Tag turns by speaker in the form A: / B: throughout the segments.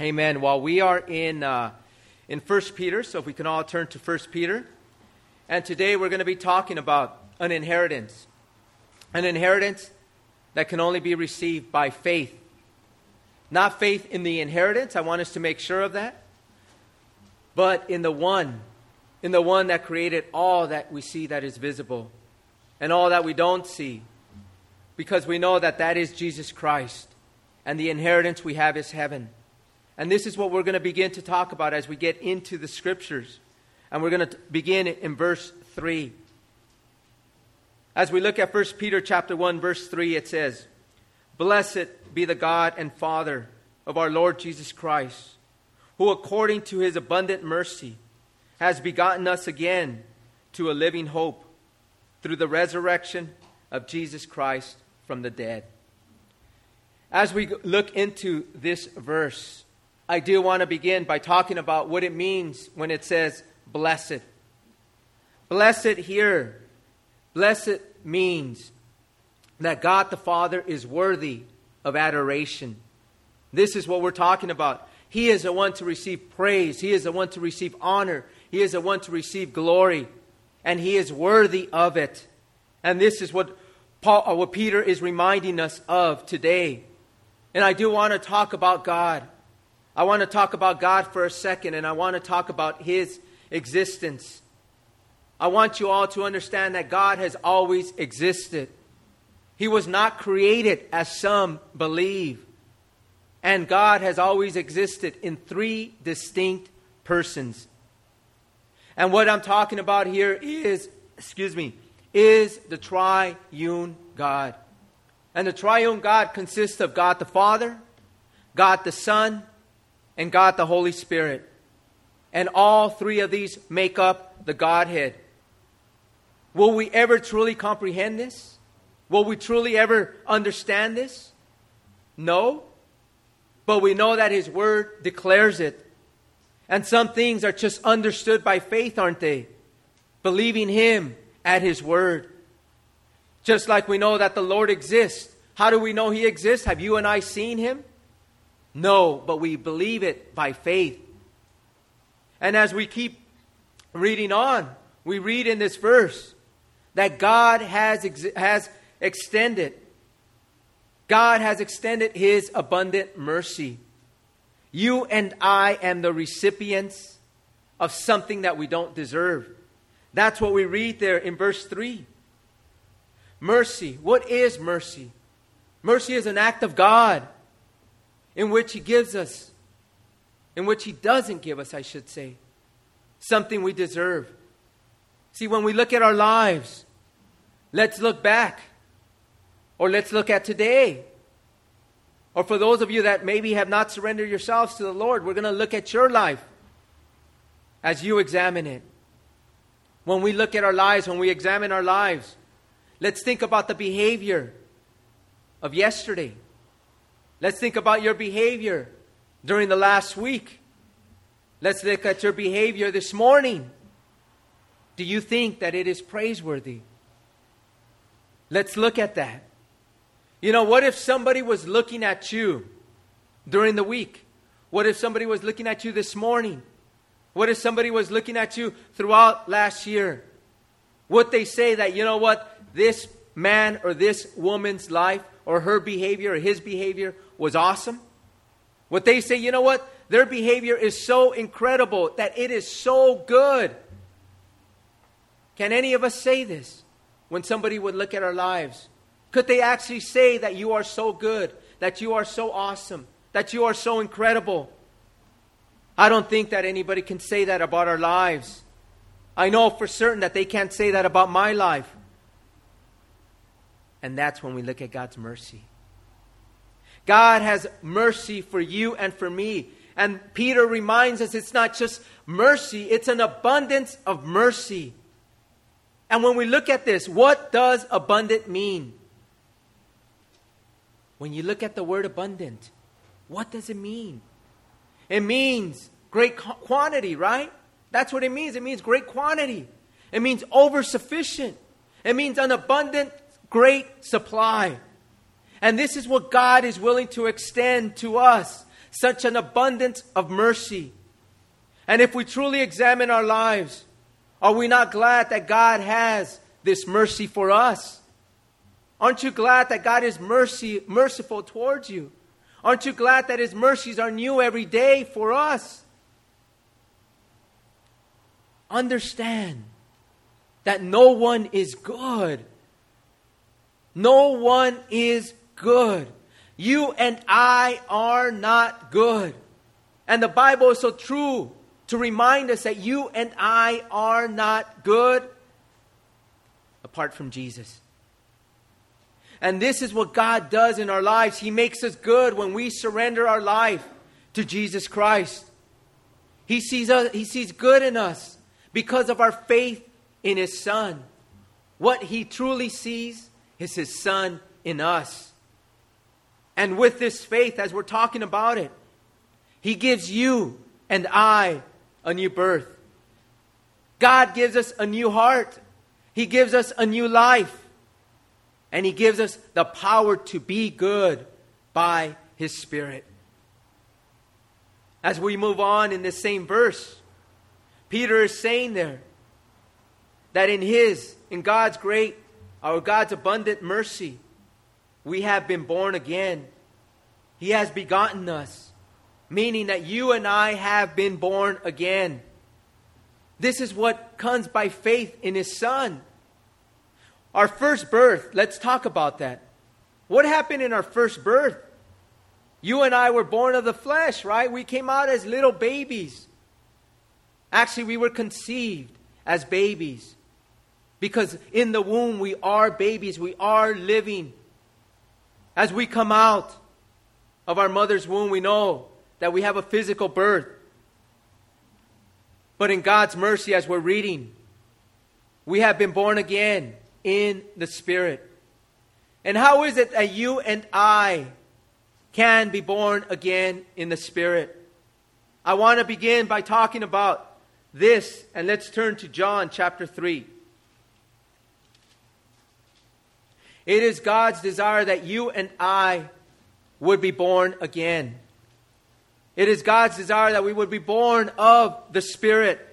A: Amen. While we are in uh, in First Peter, so if we can all turn to First Peter, and today we're going to be talking about an inheritance, an inheritance that can only be received by faith, not faith in the inheritance. I want us to make sure of that, but in the one, in the one that created all that we see that is visible, and all that we don't see, because we know that that is Jesus Christ, and the inheritance we have is heaven. And this is what we're going to begin to talk about as we get into the scriptures. And we're going to begin in verse 3. As we look at 1 Peter chapter 1 verse 3 it says, "Blessed be the God and Father of our Lord Jesus Christ, who according to his abundant mercy has begotten us again to a living hope through the resurrection of Jesus Christ from the dead." As we look into this verse, I do want to begin by talking about what it means when it says blessed. Blessed here, blessed means that God the Father is worthy of adoration. This is what we're talking about. He is the one to receive praise, He is the one to receive honor, He is the one to receive glory, and He is worthy of it. And this is what, Paul, uh, what Peter is reminding us of today. And I do want to talk about God. I want to talk about God for a second, and I want to talk about His existence. I want you all to understand that God has always existed. He was not created as some believe. And God has always existed in three distinct persons. And what I'm talking about here is, excuse me, is the triune God. And the triune God consists of God the Father, God the Son, and God the Holy Spirit. And all three of these make up the Godhead. Will we ever truly comprehend this? Will we truly ever understand this? No. But we know that His Word declares it. And some things are just understood by faith, aren't they? Believing Him at His Word. Just like we know that the Lord exists. How do we know He exists? Have you and I seen Him? No, but we believe it by faith. And as we keep reading on, we read in this verse that God has, ex- has extended God has extended his abundant mercy. You and I am the recipients of something that we don't deserve. That's what we read there in verse 3. Mercy. What is mercy? Mercy is an act of God in which He gives us, in which He doesn't give us, I should say, something we deserve. See, when we look at our lives, let's look back, or let's look at today. Or for those of you that maybe have not surrendered yourselves to the Lord, we're going to look at your life as you examine it. When we look at our lives, when we examine our lives, let's think about the behavior of yesterday. Let's think about your behavior during the last week. Let's look at your behavior this morning. Do you think that it is praiseworthy? Let's look at that. You know, what if somebody was looking at you during the week? What if somebody was looking at you this morning? What if somebody was looking at you throughout last year? Would they say that, you know what, this man or this woman's life or her behavior or his behavior was awesome. What they say, you know what? Their behavior is so incredible that it is so good. Can any of us say this when somebody would look at our lives? Could they actually say that you are so good, that you are so awesome, that you are so incredible? I don't think that anybody can say that about our lives. I know for certain that they can't say that about my life. And that's when we look at God's mercy. God has mercy for you and for me. And Peter reminds us it's not just mercy, it's an abundance of mercy. And when we look at this, what does abundant mean? When you look at the word abundant, what does it mean? It means great quantity, right? That's what it means. It means great quantity. It means over sufficient. It means an abundant, great supply. And this is what God is willing to extend to us such an abundance of mercy. And if we truly examine our lives, are we not glad that God has this mercy for us? Aren't you glad that God is mercy, merciful towards you? Aren't you glad that His mercies are new every day for us? Understand that no one is good. No one is good. You and I are not good. And the Bible is so true to remind us that you and I are not good apart from Jesus. And this is what God does in our lives. He makes us good when we surrender our life to Jesus Christ. He sees, us, he sees good in us because of our faith in His Son. What He truly sees is His Son in us. And with this faith, as we're talking about it, He gives you and I a new birth. God gives us a new heart. He gives us a new life. And He gives us the power to be good by His Spirit. As we move on in this same verse, Peter is saying there that in His, in God's great, our God's abundant mercy, we have been born again. He has begotten us, meaning that you and I have been born again. This is what comes by faith in His Son. Our first birth, let's talk about that. What happened in our first birth? You and I were born of the flesh, right? We came out as little babies. Actually, we were conceived as babies. Because in the womb, we are babies, we are living. As we come out of our mother's womb, we know that we have a physical birth. But in God's mercy, as we're reading, we have been born again in the Spirit. And how is it that you and I can be born again in the Spirit? I want to begin by talking about this, and let's turn to John chapter 3. It is God's desire that you and I would be born again. It is God's desire that we would be born of the Spirit.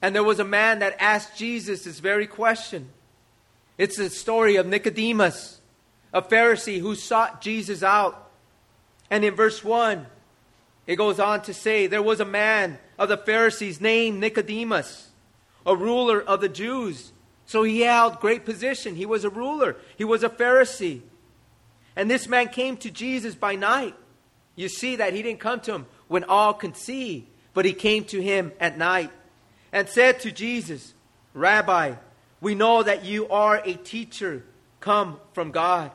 A: And there was a man that asked Jesus this very question. It's the story of Nicodemus, a Pharisee who sought Jesus out. And in verse 1, it goes on to say, There was a man of the Pharisees named Nicodemus, a ruler of the Jews. So he held great position. He was a ruler, he was a Pharisee. And this man came to Jesus by night. You see that he didn't come to him when all could see, but he came to him at night and said to Jesus, Rabbi, we know that you are a teacher come from God.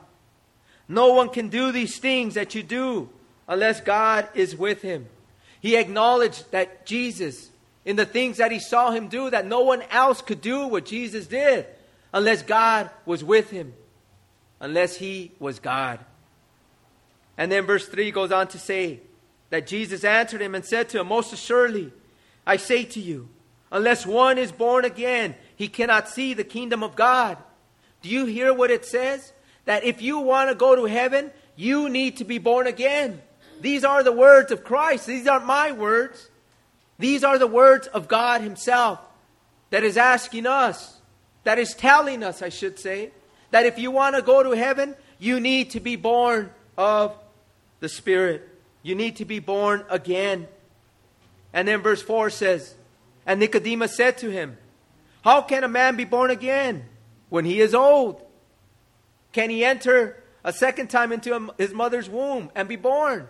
A: No one can do these things that you do unless God is with him. He acknowledged that Jesus, in the things that he saw him do, that no one else could do what Jesus did unless God was with him, unless he was God. And then verse 3 goes on to say that Jesus answered him and said to him, Most assuredly, I say to you, unless one is born again, he cannot see the kingdom of God. Do you hear what it says? That if you want to go to heaven, you need to be born again. These are the words of Christ. These aren't my words. These are the words of God Himself that is asking us, that is telling us, I should say, that if you want to go to heaven, you need to be born of the Spirit. You need to be born again. And then verse 4 says, And Nicodemus said to him, How can a man be born again when he is old? Can he enter a second time into his mother's womb and be born?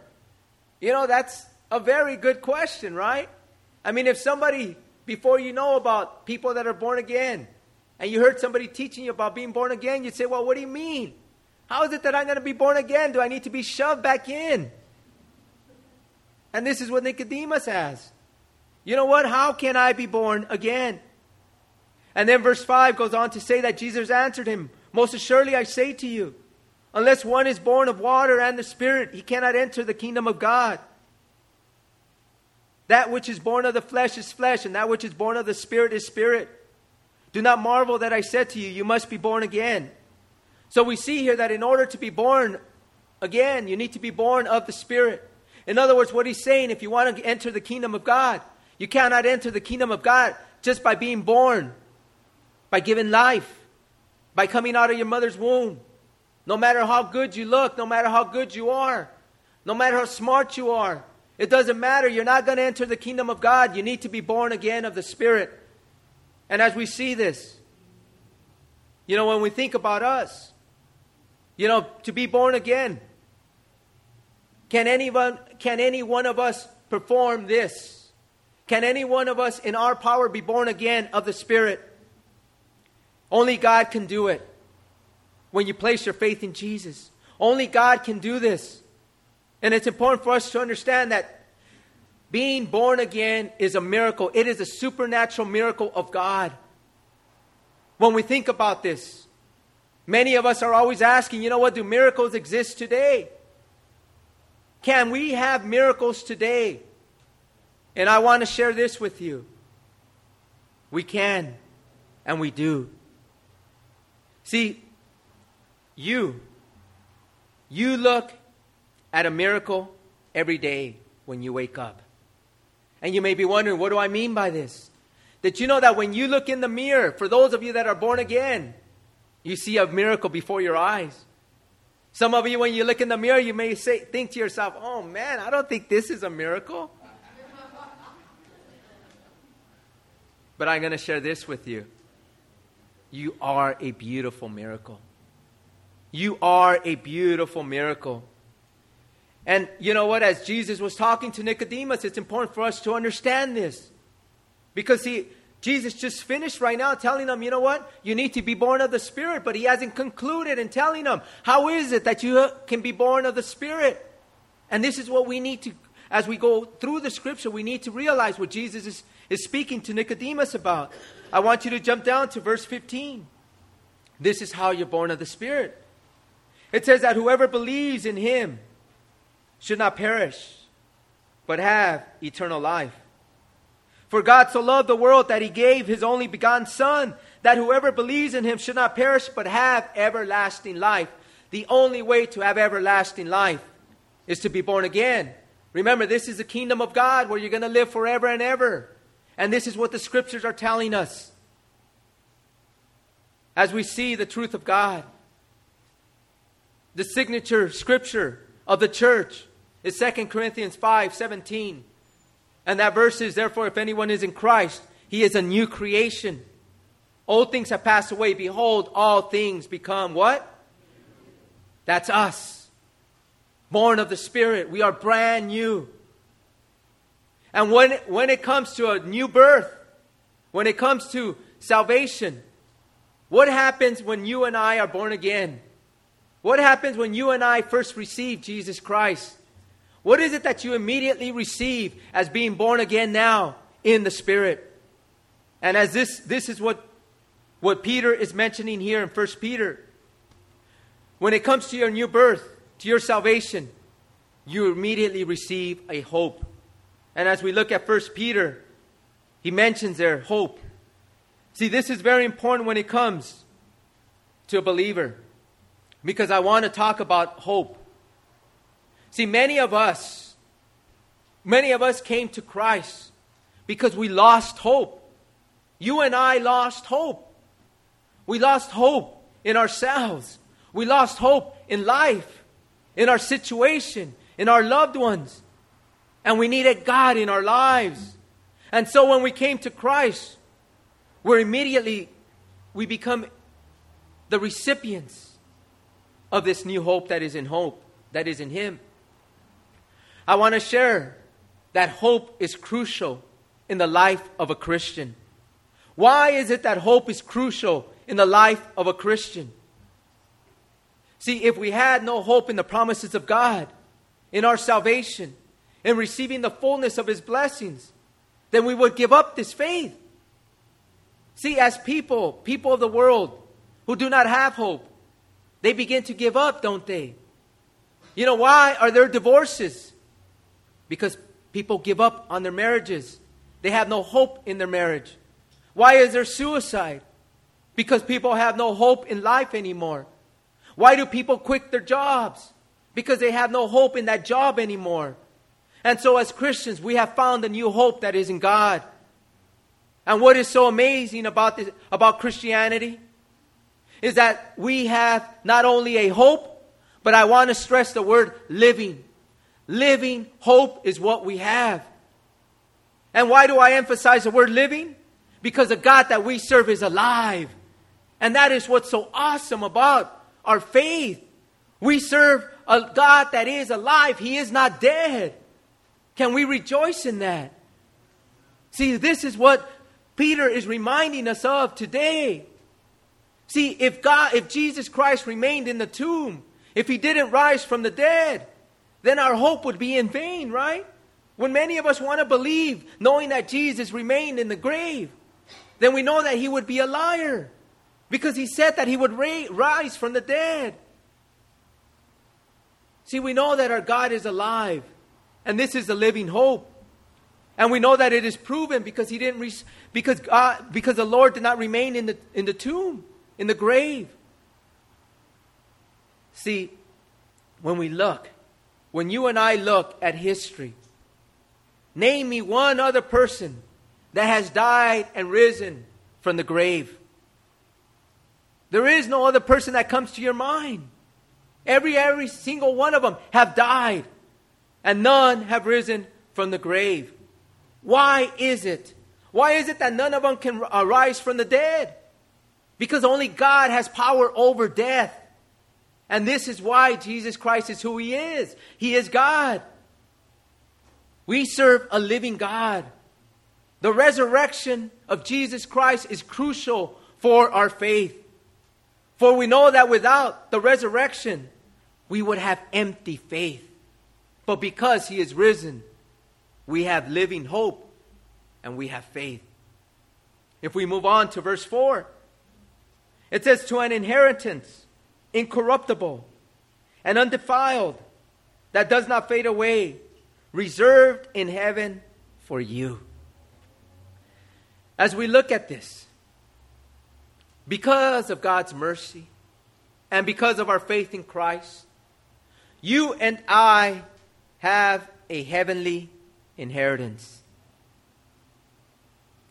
A: You know, that's a very good question, right? I mean, if somebody, before you know about people that are born again, and you heard somebody teaching you about being born again, you'd say, Well, what do you mean? How is it that I'm going to be born again? Do I need to be shoved back in? And this is what Nicodemus asked. You know what? How can I be born again? And then verse 5 goes on to say that Jesus answered him, Most assuredly I say to you, Unless one is born of water and the Spirit, he cannot enter the kingdom of God. That which is born of the flesh is flesh, and that which is born of the Spirit is spirit. Do not marvel that I said to you, You must be born again. So we see here that in order to be born again. You need to be born of the Spirit. In other words, what he's saying, if you want to enter the kingdom of God, you cannot enter the kingdom of God just by being born, by giving life, by coming out of your mother's womb. No matter how good you look, no matter how good you are, no matter how smart you are, it doesn't matter. You're not going to enter the kingdom of God. You need to be born again of the Spirit. And as we see this, you know, when we think about us, you know, to be born again, can anyone, can any one of us perform this? Can any one of us in our power be born again of the Spirit? Only God can do it when you place your faith in Jesus. Only God can do this. And it's important for us to understand that being born again is a miracle, it is a supernatural miracle of God. When we think about this, many of us are always asking, you know what, do miracles exist today? Can we have miracles today? And I want to share this with you. We can, and we do. See, you, you look at a miracle every day when you wake up. And you may be wondering, what do I mean by this? That you know that when you look in the mirror, for those of you that are born again, you see a miracle before your eyes. Some of you, when you look in the mirror, you may say, think to yourself, oh man, I don't think this is a miracle. but I'm going to share this with you. You are a beautiful miracle. You are a beautiful miracle. And you know what? As Jesus was talking to Nicodemus, it's important for us to understand this. Because he, Jesus just finished right now telling them, you know what? You need to be born of the Spirit, but he hasn't concluded in telling them, how is it that you can be born of the Spirit? And this is what we need to, as we go through the scripture, we need to realize what Jesus is, is speaking to Nicodemus about. I want you to jump down to verse 15. This is how you're born of the Spirit. It says that whoever believes in him should not perish, but have eternal life. For God so loved the world that he gave his only begotten Son, that whoever believes in him should not perish, but have everlasting life. The only way to have everlasting life is to be born again. Remember, this is the kingdom of God where you're going to live forever and ever. And this is what the scriptures are telling us. As we see the truth of God, the signature scripture of the church is 2 Corinthians 5 17. And that verse is, therefore, if anyone is in Christ, he is a new creation. Old things have passed away. Behold, all things become what? That's us. Born of the Spirit. We are brand new. And when, when it comes to a new birth, when it comes to salvation, what happens when you and I are born again? What happens when you and I first receive Jesus Christ? What is it that you immediately receive as being born again now in the Spirit? And as this, this is what, what Peter is mentioning here in 1 Peter. When it comes to your new birth, to your salvation, you immediately receive a hope. And as we look at 1 Peter, he mentions their hope. See, this is very important when it comes to a believer because I want to talk about hope. See, many of us, many of us came to Christ because we lost hope. You and I lost hope. We lost hope in ourselves. We lost hope in life, in our situation, in our loved ones. And we needed God in our lives. And so when we came to Christ, we're immediately, we become the recipients of this new hope that is in hope, that is in Him. I want to share that hope is crucial in the life of a Christian. Why is it that hope is crucial in the life of a Christian? See, if we had no hope in the promises of God, in our salvation, in receiving the fullness of His blessings, then we would give up this faith. See, as people, people of the world who do not have hope, they begin to give up, don't they? You know, why are there divorces? Because people give up on their marriages. They have no hope in their marriage. Why is there suicide? Because people have no hope in life anymore. Why do people quit their jobs? because they have no hope in that job anymore. And so, as Christians, we have found a new hope that is in God. And what is so amazing about, this, about Christianity is that we have not only a hope, but I want to stress the word living. Living hope is what we have. And why do I emphasize the word living? Because the God that we serve is alive. And that is what's so awesome about our faith. We serve a God that is alive, He is not dead. Can we rejoice in that? See, this is what Peter is reminding us of today. See, if God, if Jesus Christ remained in the tomb, if he didn't rise from the dead, then our hope would be in vain, right? When many of us want to believe, knowing that Jesus remained in the grave, then we know that he would be a liar because he said that he would ra- rise from the dead. See, we know that our God is alive, and this is the living hope. And we know that it is proven because he didn't re- because God, because the Lord did not remain in the in the tomb, in the grave. See, when we look, when you and I look at history, name me one other person that has died and risen from the grave. There is no other person that comes to your mind. Every, every single one of them have died, and none have risen from the grave. Why is it? Why is it that none of them can arise uh, from the dead? Because only God has power over death. And this is why Jesus Christ is who He is. He is God. We serve a living God. The resurrection of Jesus Christ is crucial for our faith. For we know that without the resurrection, we would have empty faith. But because he is risen, we have living hope and we have faith. If we move on to verse 4, it says, To an inheritance incorruptible and undefiled that does not fade away, reserved in heaven for you. As we look at this, because of God's mercy and because of our faith in Christ, you and I have a heavenly inheritance.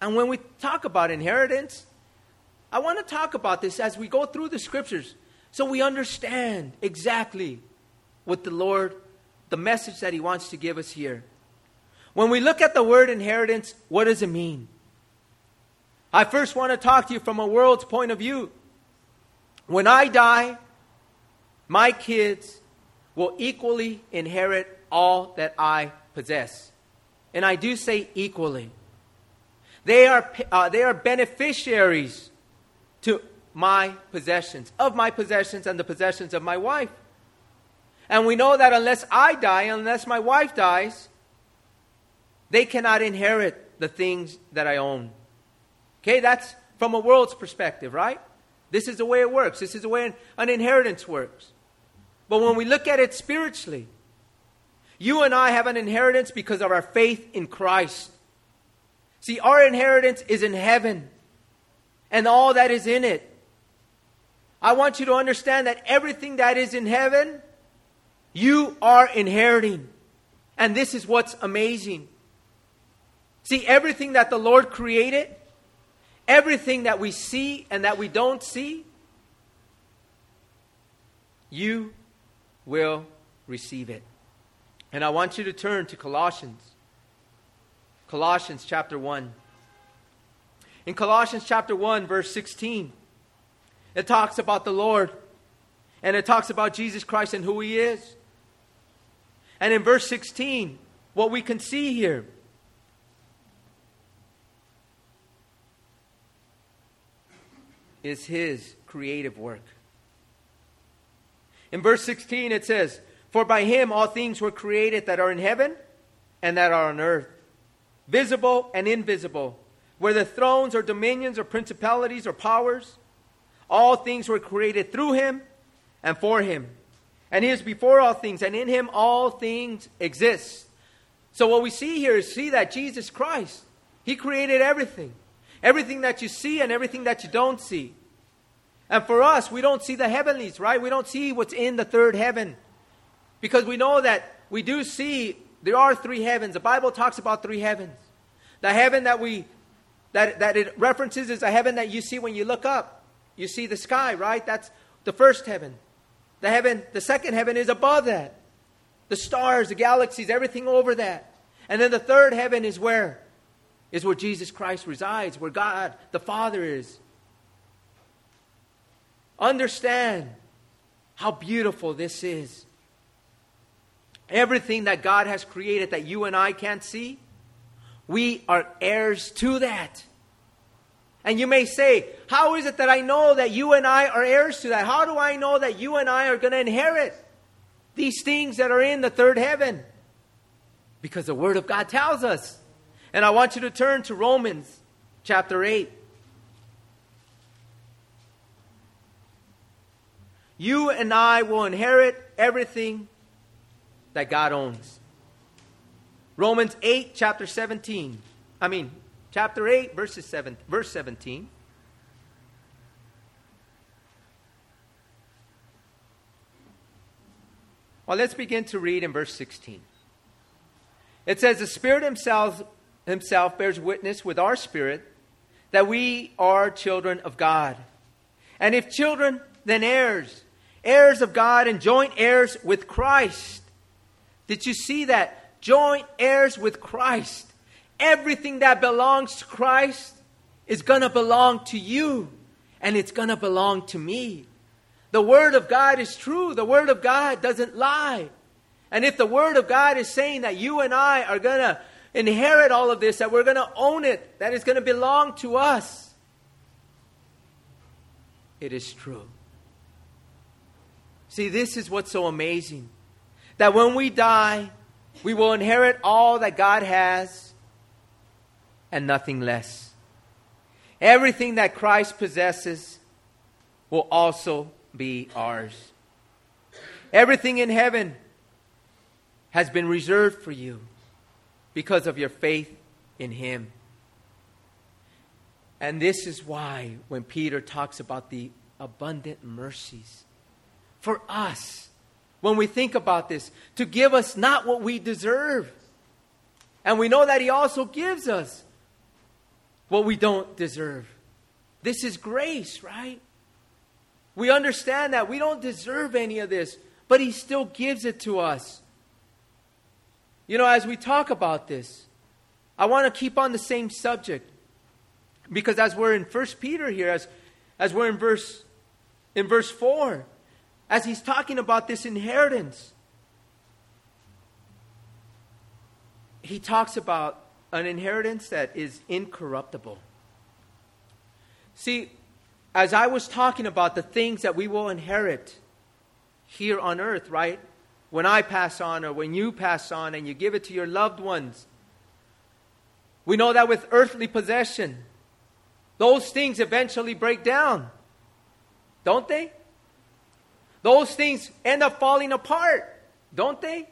A: And when we talk about inheritance, I want to talk about this as we go through the scriptures so we understand exactly what the Lord, the message that He wants to give us here. When we look at the word inheritance, what does it mean? I first want to talk to you from a world's point of view. When I die, my kids will equally inherit all that I possess. And I do say equally. They are, uh, they are beneficiaries to my possessions, of my possessions and the possessions of my wife. And we know that unless I die, unless my wife dies, they cannot inherit the things that I own. Okay, that's from a world's perspective, right? This is the way it works. This is the way an inheritance works. But when we look at it spiritually, you and I have an inheritance because of our faith in Christ. See, our inheritance is in heaven and all that is in it. I want you to understand that everything that is in heaven, you are inheriting. And this is what's amazing. See, everything that the Lord created, everything that we see and that we don't see, you will receive it. And I want you to turn to Colossians. Colossians chapter 1. In Colossians chapter 1, verse 16, it talks about the Lord and it talks about Jesus Christ and who he is. And in verse 16, what we can see here is his creative work. In verse 16, it says, For by him all things were created that are in heaven and that are on earth, visible and invisible, whether thrones or dominions or principalities or powers. All things were created through him and for him. And he is before all things, and in him all things exist. So what we see here is see that Jesus Christ, he created everything. Everything that you see and everything that you don't see. And for us, we don't see the heavenlies, right? We don't see what's in the third heaven. Because we know that we do see there are three heavens. The Bible talks about three heavens. The heaven that we that, that it references is a heaven that you see when you look up. You see the sky, right? That's the first heaven. The heaven, the second heaven is above that. The stars, the galaxies, everything over that. And then the third heaven is where? Is where Jesus Christ resides, where God the Father is. Understand how beautiful this is. Everything that God has created that you and I can't see, we are heirs to that. And you may say, How is it that I know that you and I are heirs to that? How do I know that you and I are going to inherit these things that are in the third heaven? Because the Word of God tells us. And I want you to turn to Romans chapter 8. You and I will inherit everything that God owns. Romans 8, chapter 17. I mean, chapter 8, verses 7, verse 17. Well, let's begin to read in verse 16. It says, The Spirit himself, himself bears witness with our spirit that we are children of God. And if children, then heirs, heirs of God and joint heirs with Christ did you see that? Joint heirs with Christ. Everything that belongs to Christ is going to belong to you, and it's going to belong to me. The Word of God is true. The Word of God doesn't lie. And if the Word of God is saying that you and I are going to inherit all of this, that we're going to own it, that it's going to belong to us, it is true. See, this is what's so amazing that when we die, we will inherit all that God has and nothing less. Everything that Christ possesses will also be ours. Everything in heaven has been reserved for you because of your faith in Him. And this is why, when Peter talks about the abundant mercies for us, when we think about this, to give us not what we deserve. And we know that He also gives us what we don't deserve. This is grace, right? We understand that we don't deserve any of this, but He still gives it to us. You know, as we talk about this, I want to keep on the same subject because as we're in First Peter here, as, as we're in verse in verse 4, as he's talking about this inheritance. He talks about an inheritance that is incorruptible. See, as I was talking about the things that we will inherit here on earth, right? When I pass on or when you pass on and you give it to your loved ones, we know that with earthly possession, those things eventually break down, don't they? those things end up falling apart, don't they?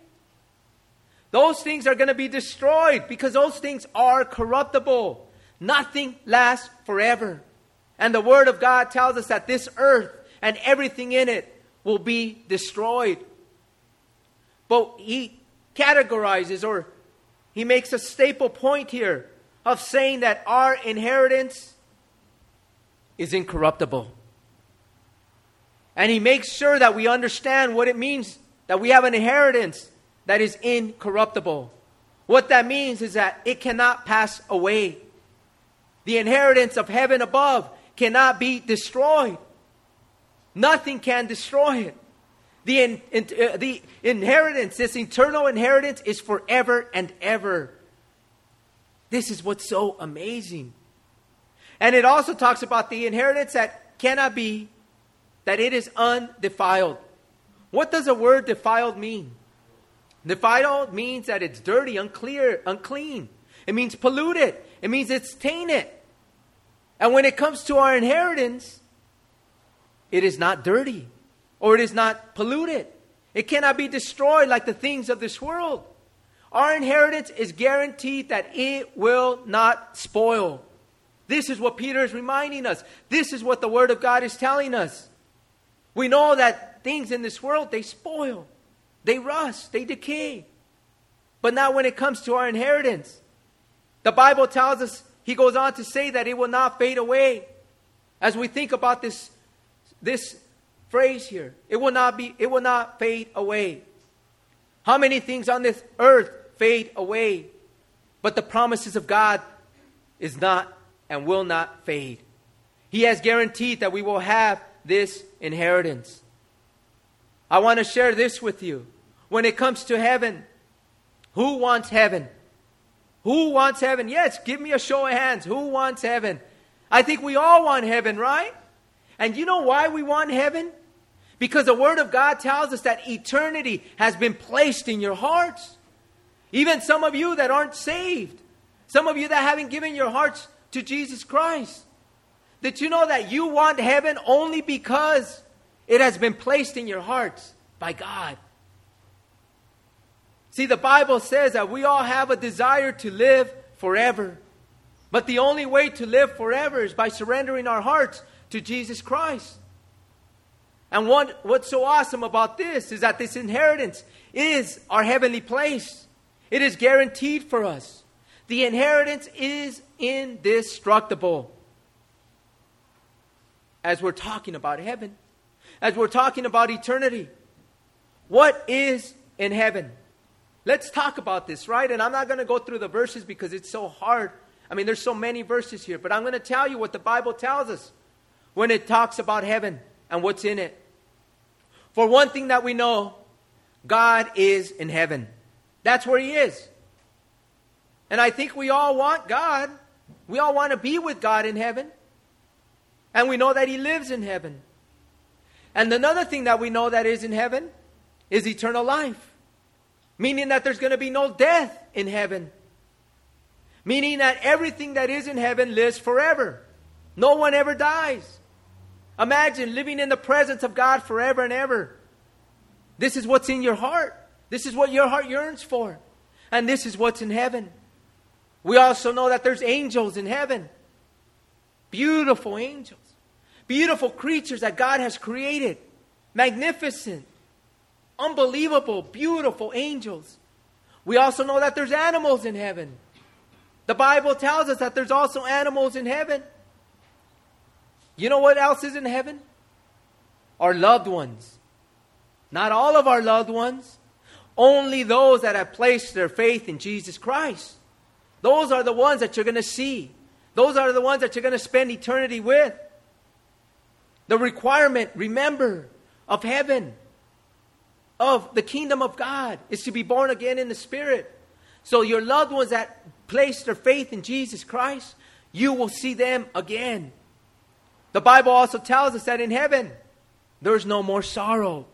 A: Those things are going to be destroyed because those things are corruptible. Nothing lasts forever. And the Word of God tells us that this earth and everything in it will be destroyed. But he categorizes or he makes a staple point here of saying that our inheritance is incorruptible. And he makes sure that we understand what it means that we have an inheritance that is incorruptible. What that means is that it cannot pass away. The inheritance of heaven above cannot be destroyed. Nothing can destroy it. The, in, in, uh, the inheritance, this eternal inheritance, is forever and ever. This is what's so amazing. And it also talks about the inheritance that cannot be that it is undefiled. What does the word defiled mean? Defiled means that it's dirty, unclear, unclean. It means polluted. It means it's tainted. And when it comes to our inheritance, it is not dirty or it is not polluted. It cannot be destroyed like the things of this world. Our inheritance is guaranteed that it will not spoil. This is what Peter is reminding us. This is what the Word of God is telling us. We know that things in this world, they spoil. They rust, they decay. But now, when it comes to our inheritance, the Bible tells us, he goes on to say that it will not fade away. As we think about this, this phrase here, it will not be, it will not fade away. How many things on this earth fade away? But the promises of God is not and will not fade. He has guaranteed that we will have this inheritance. I want to share this with you. When it comes to heaven, who wants heaven? Who wants heaven? Yes, give me a show of hands. Who wants heaven? I think we all want heaven, right? And you know why we want heaven? Because the Word of God tells us that eternity has been placed in your hearts. Even some of you that aren't saved, some of you that haven't given your hearts to Jesus Christ. Did you know that you want heaven only because it has been placed in your hearts by God? See, the Bible says that we all have a desire to live forever. But the only way to live forever is by surrendering our hearts to Jesus Christ. And what, what's so awesome about this is that this inheritance is our heavenly place. It is guaranteed for us. The inheritance is indestructible. As we're talking about heaven, as we're talking about eternity, what is in heaven? Let's talk about this, right? And I'm not going to go through the verses because it's so hard. I mean, there's so many verses here, but I'm going to tell you what the Bible tells us when it talks about heaven and what's in it. For one thing that we know, God is in heaven. That's where He is. And I think we all want God. We all want to be with God in heaven. And we know that He lives in heaven. And another thing that we know that is in heaven is eternal life. Meaning that there's going to be no death in heaven. Meaning that everything that is in heaven lives forever. No one ever dies. Imagine living in the presence of God forever and ever. This is what's in your heart. This is what your heart yearns for. And this is what's in heaven. We also know that there's angels in heaven. Beautiful angels. Beautiful creatures that God has created. Magnificent. Unbelievable, beautiful angels. We also know that there's animals in heaven. The Bible tells us that there's also animals in heaven. You know what else is in heaven? Our loved ones. Not all of our loved ones, only those that have placed their faith in Jesus Christ. Those are the ones that you're going to see. Those are the ones that you're going to spend eternity with. The requirement, remember, of heaven, of the kingdom of God, is to be born again in the Spirit. So, your loved ones that place their faith in Jesus Christ, you will see them again. The Bible also tells us that in heaven, there's no more sorrow.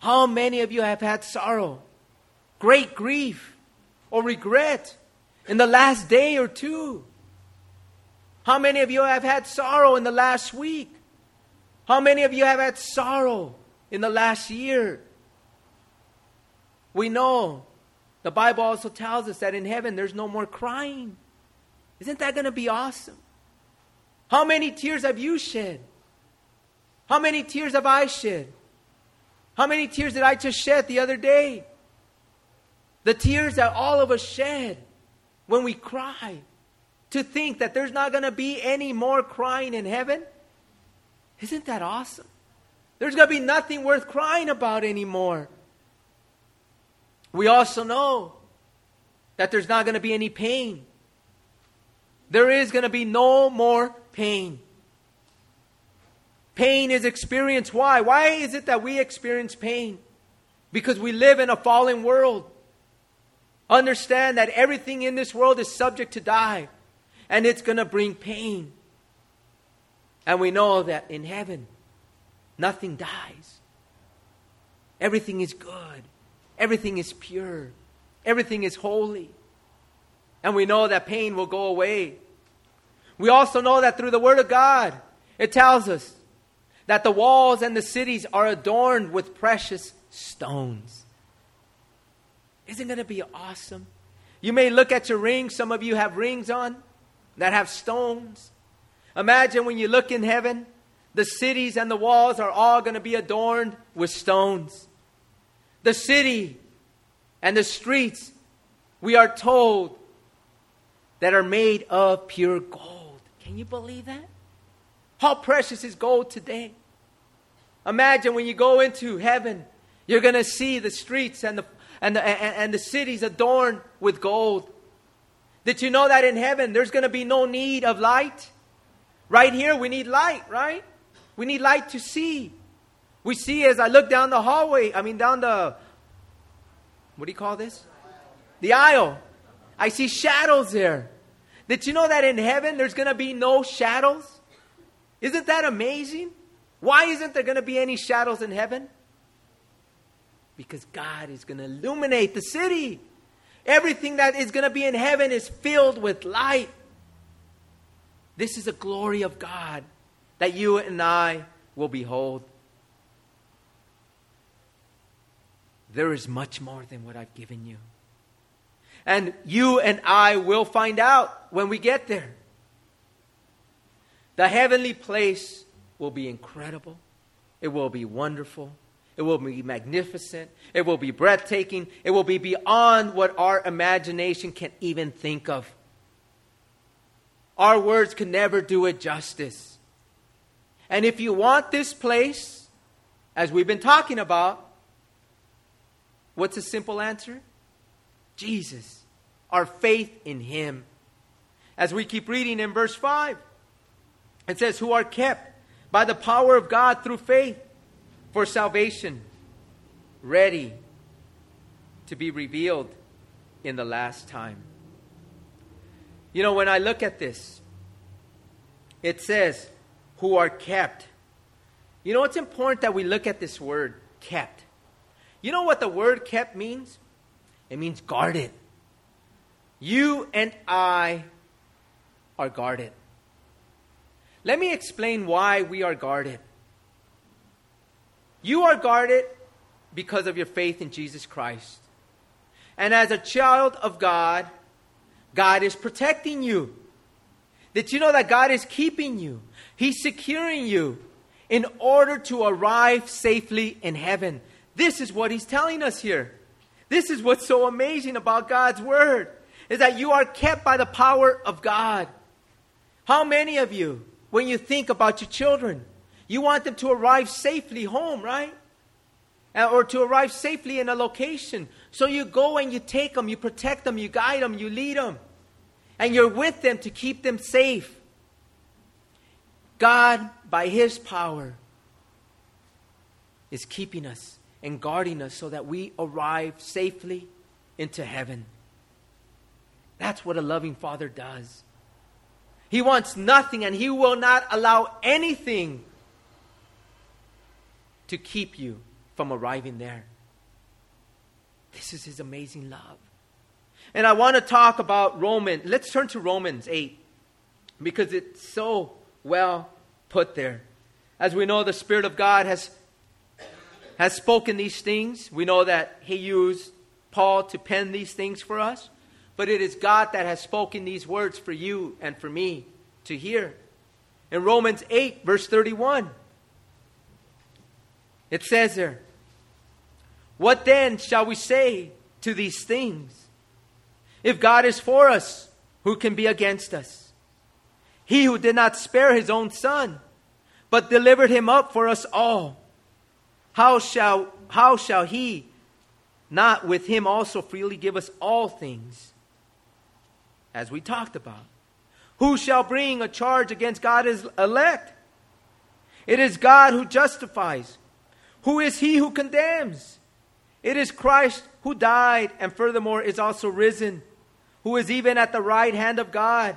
A: How many of you have had sorrow, great grief, or regret? in the last day or two? How many of you have had sorrow in the last week? How many of you have had sorrow in the last year? We know the Bible also tells us that in heaven there's no more crying. Isn't that going to be awesome? How many tears have you shed? How many tears have I shed? How many tears did I just shed the other day? The tears that all of us shed when we cry, to think that there's not going to be any more crying in heaven? Isn't that awesome? There's going to be nothing worth crying about anymore. We also know that there's not going to be any pain. There is going to be no more pain. Pain is experienced. Why? Why is it that we experience pain? Because we live in a fallen world. Understand that everything in this world is subject to die, and it's going to bring pain. And we know that in heaven, nothing dies. Everything is good, everything is pure, everything is holy. And we know that pain will go away. We also know that through the Word of God, it tells us that the walls and the cities are adorned with precious stones. Isn't going to be awesome? You may look at your ring. Some of you have rings on that have stones. Imagine when you look in heaven, the cities and the walls are all going to be adorned with stones. the city and the streets, we are told, that are made of pure gold. Can you believe that? How precious is gold today? Imagine when you go into heaven, you're going to see the streets and the, and, the, and, and the cities adorned with gold. Did you know that in heaven there's going to be no need of light? Right here, we need light, right? We need light to see. We see as I look down the hallway, I mean, down the, what do you call this? The aisle. I see shadows there. Did you know that in heaven there's going to be no shadows? Isn't that amazing? Why isn't there going to be any shadows in heaven? Because God is going to illuminate the city. Everything that is going to be in heaven is filled with light. This is a glory of God that you and I will behold. There is much more than what I've given you. And you and I will find out when we get there. The heavenly place will be incredible. It will be wonderful. It will be magnificent. It will be breathtaking. It will be beyond what our imagination can even think of. Our words can never do it justice. And if you want this place, as we've been talking about, what's a simple answer? Jesus, our faith in Him. As we keep reading in verse 5, it says, Who are kept by the power of God through faith for salvation, ready to be revealed in the last time. You know, when I look at this, it says, who are kept. You know, it's important that we look at this word, kept. You know what the word kept means? It means guarded. You and I are guarded. Let me explain why we are guarded. You are guarded because of your faith in Jesus Christ. And as a child of God, God is protecting you. Did you know that God is keeping you? He's securing you in order to arrive safely in heaven. This is what He's telling us here. This is what's so amazing about God's Word is that you are kept by the power of God. How many of you, when you think about your children, you want them to arrive safely home, right? Uh, or to arrive safely in a location. So you go and you take them, you protect them, you guide them, you lead them and you're with them to keep them safe. God, by His power, is keeping us and guarding us so that we arrive safely into heaven. That's what a loving Father does. He wants nothing and He will not allow anything to keep you from arriving there. This is His amazing love. And I want to talk about Romans. Let's turn to Romans 8 because it's so well put there. As we know, the Spirit of God has, has spoken these things. We know that He used Paul to pen these things for us. But it is God that has spoken these words for you and for me to hear. In Romans 8, verse 31, it says there, What then shall we say to these things? If God is for us, who can be against us? He who did not spare his own son, but delivered him up for us all, how shall, how shall he not with him also freely give us all things? As we talked about. Who shall bring a charge against God's elect? It is God who justifies. Who is he who condemns? It is Christ who died and furthermore is also risen who is even at the right hand of God,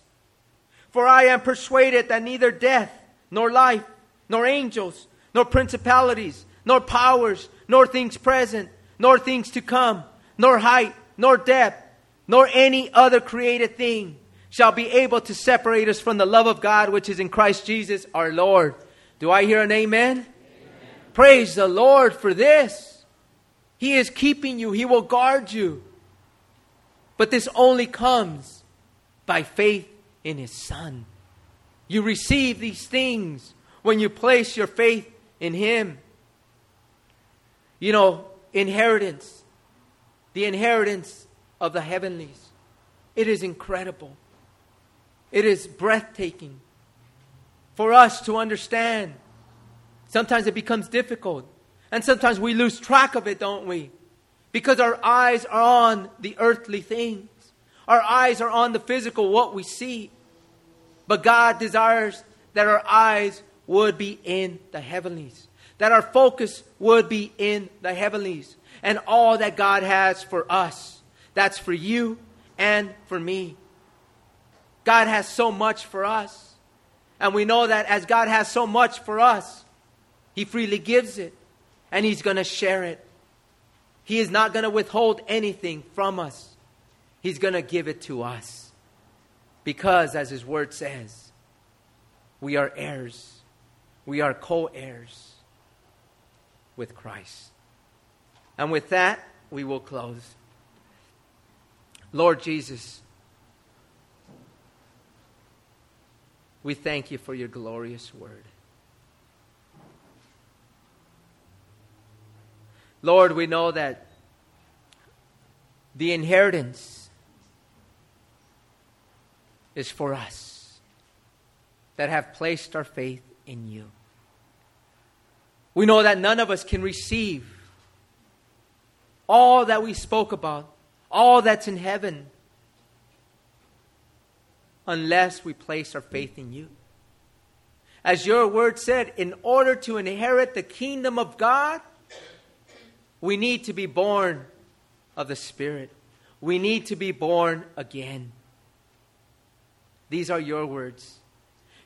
A: For I am persuaded that neither death, nor life, nor angels, nor principalities, nor powers, nor things present, nor things to come, nor height, nor depth, nor any other created thing shall be able to separate us from the love of God which is in Christ Jesus our Lord. Do I hear an amen? amen? Praise the Lord for this. He is keeping you, He will guard you. But this only comes by faith in His Son. You receive these things when you place your faith in Him. You know, inheritance, the inheritance of the heavenlies. It is incredible. It is breathtaking for us to understand. Sometimes it becomes difficult. And sometimes we lose track of it, don't we? Because our eyes are on the earthly things. Our eyes are on the physical, what we see. But God desires that our eyes would be in the heavenlies, that our focus would be in the heavenlies and all that God has for us. That's for you and for me. God has so much for us. And we know that as God has so much for us, He freely gives it and He's going to share it. He is not going to withhold anything from us, He's going to give it to us. Because, as His Word says, we are heirs, we are co heirs with Christ. And with that, we will close. Lord Jesus, We thank you for your glorious word. Lord, we know that the inheritance is for us that have placed our faith in you. We know that none of us can receive all that we spoke about, all that's in heaven, unless we place our faith in you. As your word said, in order to inherit the kingdom of God, we need to be born of the Spirit. We need to be born again. These are your words.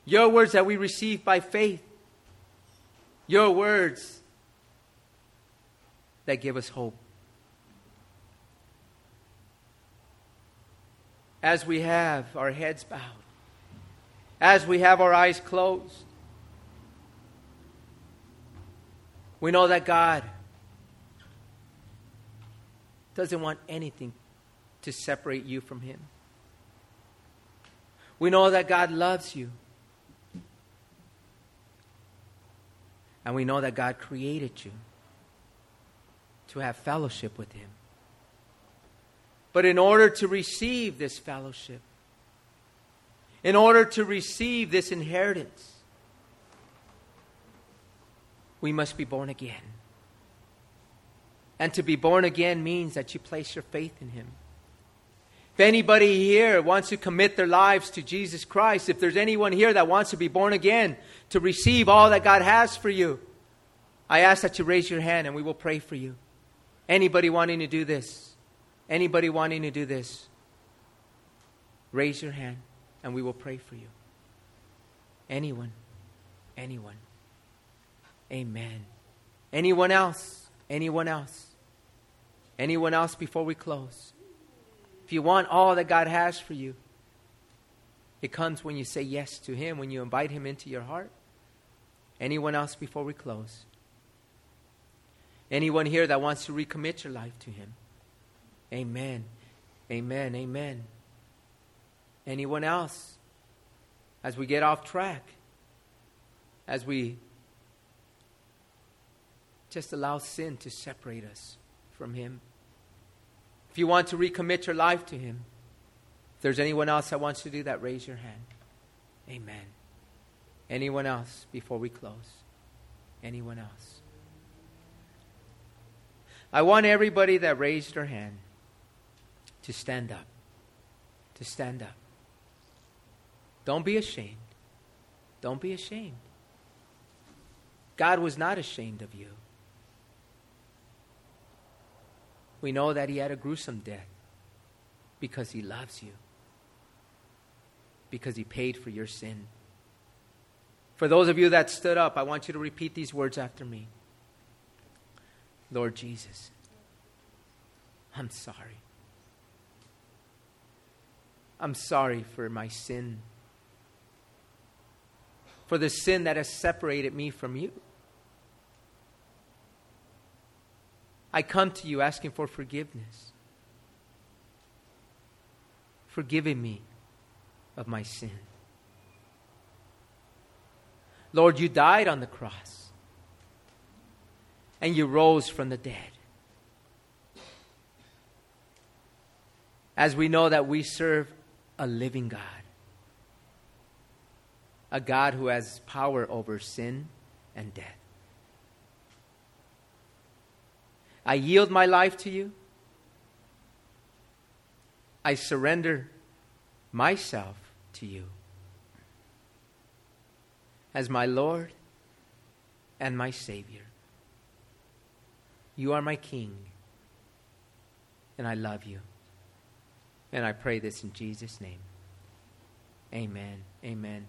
A: Your words that we receive by faith. Your words that give us hope. as we have our heads bowed, as we have our eyes closed, we know that God doesn't want anything to separate you from Him. We know that God loves you. And we know that God created you to have fellowship with Him. But in order to receive this fellowship, in order to receive this inheritance, we must be born again. And to be born again means that you place your faith in Him. If anybody here wants to commit their lives to Jesus Christ, if there's anyone here that wants to be born again, to receive all that God has for you, I ask that you raise your hand and we will pray for you. Anybody wanting to do this? Anybody wanting to do this? Raise your hand and we will pray for you. Anyone? Anyone? Amen. Anyone else? Anyone else? Anyone else before we close? If you want all that God has for you, it comes when you say yes to Him, when you invite Him into your heart. Anyone else before we close? Anyone here that wants to recommit your life to Him? Amen. Amen. Amen. Anyone else? As we get off track, as we just allow sin to separate us from Him. If you want to recommit your life to Him, if there's anyone else that wants to do that, raise your hand. Amen. Anyone else before we close? Anyone else? I want everybody that raised their hand to stand up. To stand up. Don't be ashamed. Don't be ashamed. God was not ashamed of you. We know that He had a gruesome death because He loves you, because He paid for your sin. For those of you that stood up, I want you to repeat these words after me Lord Jesus, I'm sorry. I'm sorry for my sin, for the sin that has separated me from you. I come to you asking for forgiveness, forgiving me of my sin. Lord, you died on the cross and you rose from the dead. As we know that we serve a living God, a God who has power over sin and death. I yield my life to you. I surrender myself to you as my Lord and my Savior. You are my King, and I love you. And I pray this in Jesus' name. Amen. Amen.